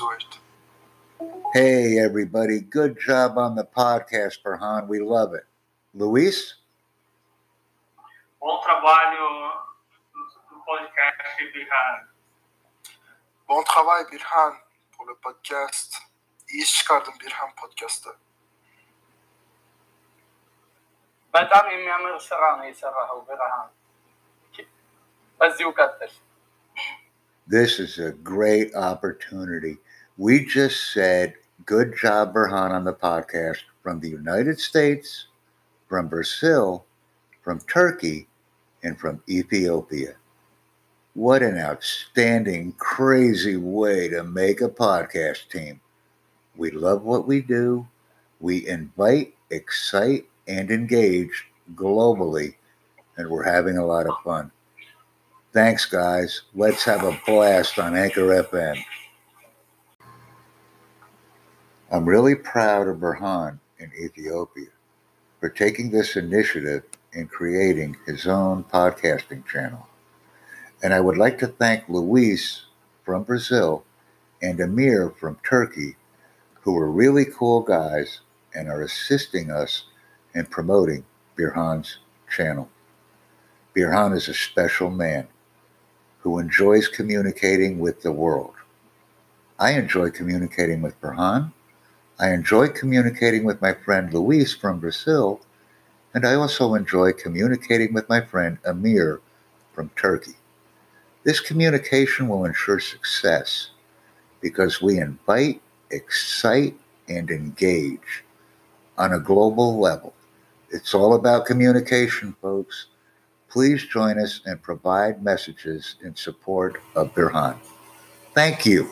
do it. Hey, everybody. Good job on the podcast, Berhan. We love it. Luis? Bom trabalho no podcast, Birhan. Bon travail Birhan pour le podcast. İyi çıkardın Birhan podcast'ı. በጣም የሚያምር ስራ ነው የሰራኸው ብርሃን። በዚሁ ቀጥል። This is a great opportunity. We just said, good job, Birhan, on the podcast from the United States, from Brazil, from Turkey, and from Ethiopia. What an outstanding, crazy way to make a podcast team. We love what we do. We invite, excite, and engage globally, and we're having a lot of fun. Thanks, guys. Let's have a blast on Anchor FM. I'm really proud of Birhan in Ethiopia for taking this initiative in creating his own podcasting channel. And I would like to thank Luis from Brazil and Amir from Turkey, who are really cool guys and are assisting us in promoting Birhan's channel. Birhan is a special man who enjoys communicating with the world. I enjoy communicating with Birhan. I enjoy communicating with my friend Luis from Brazil. And I also enjoy communicating with my friend Amir from Turkey. This communication will ensure success because we invite, excite, and engage on a global level. It's all about communication, folks. Please join us and provide messages in support of Birhan. Thank you.